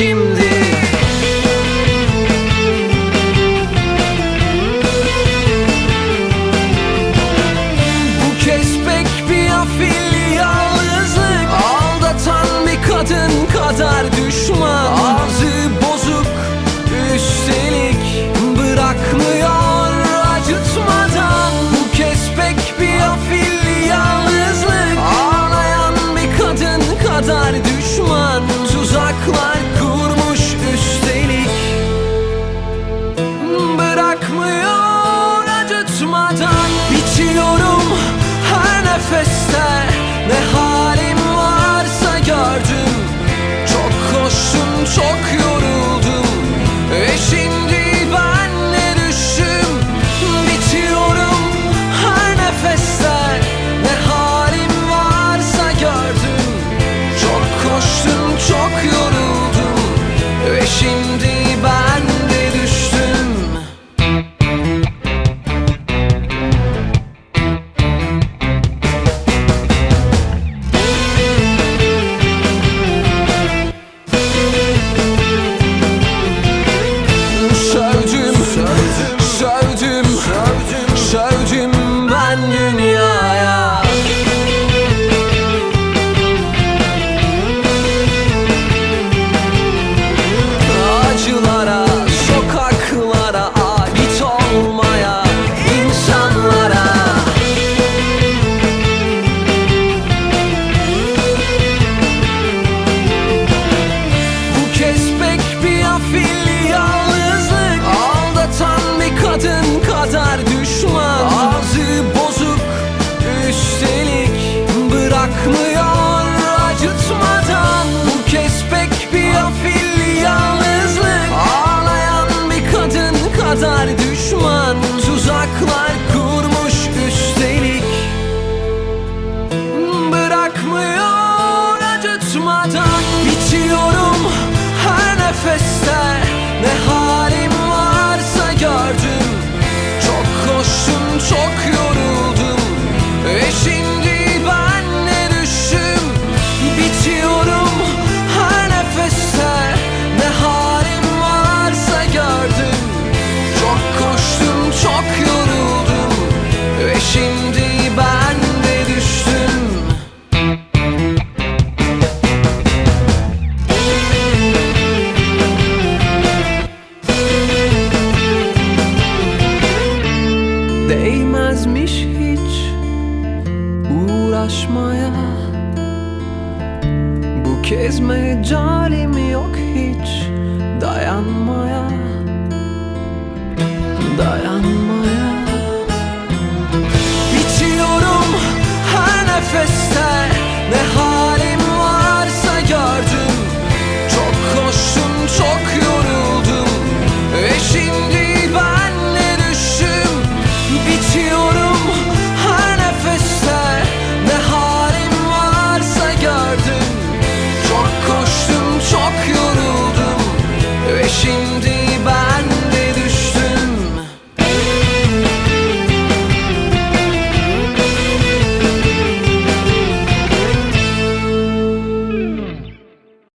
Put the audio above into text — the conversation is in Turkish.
Чем göster. Ne halim varsa gördüm. Çok hoşum çok yok ulaşmaya. Bu kez mecalim yok hiç dayanmaya. Dayanmaya. Bitiyorum her nefeste ne hal